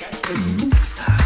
Me, catch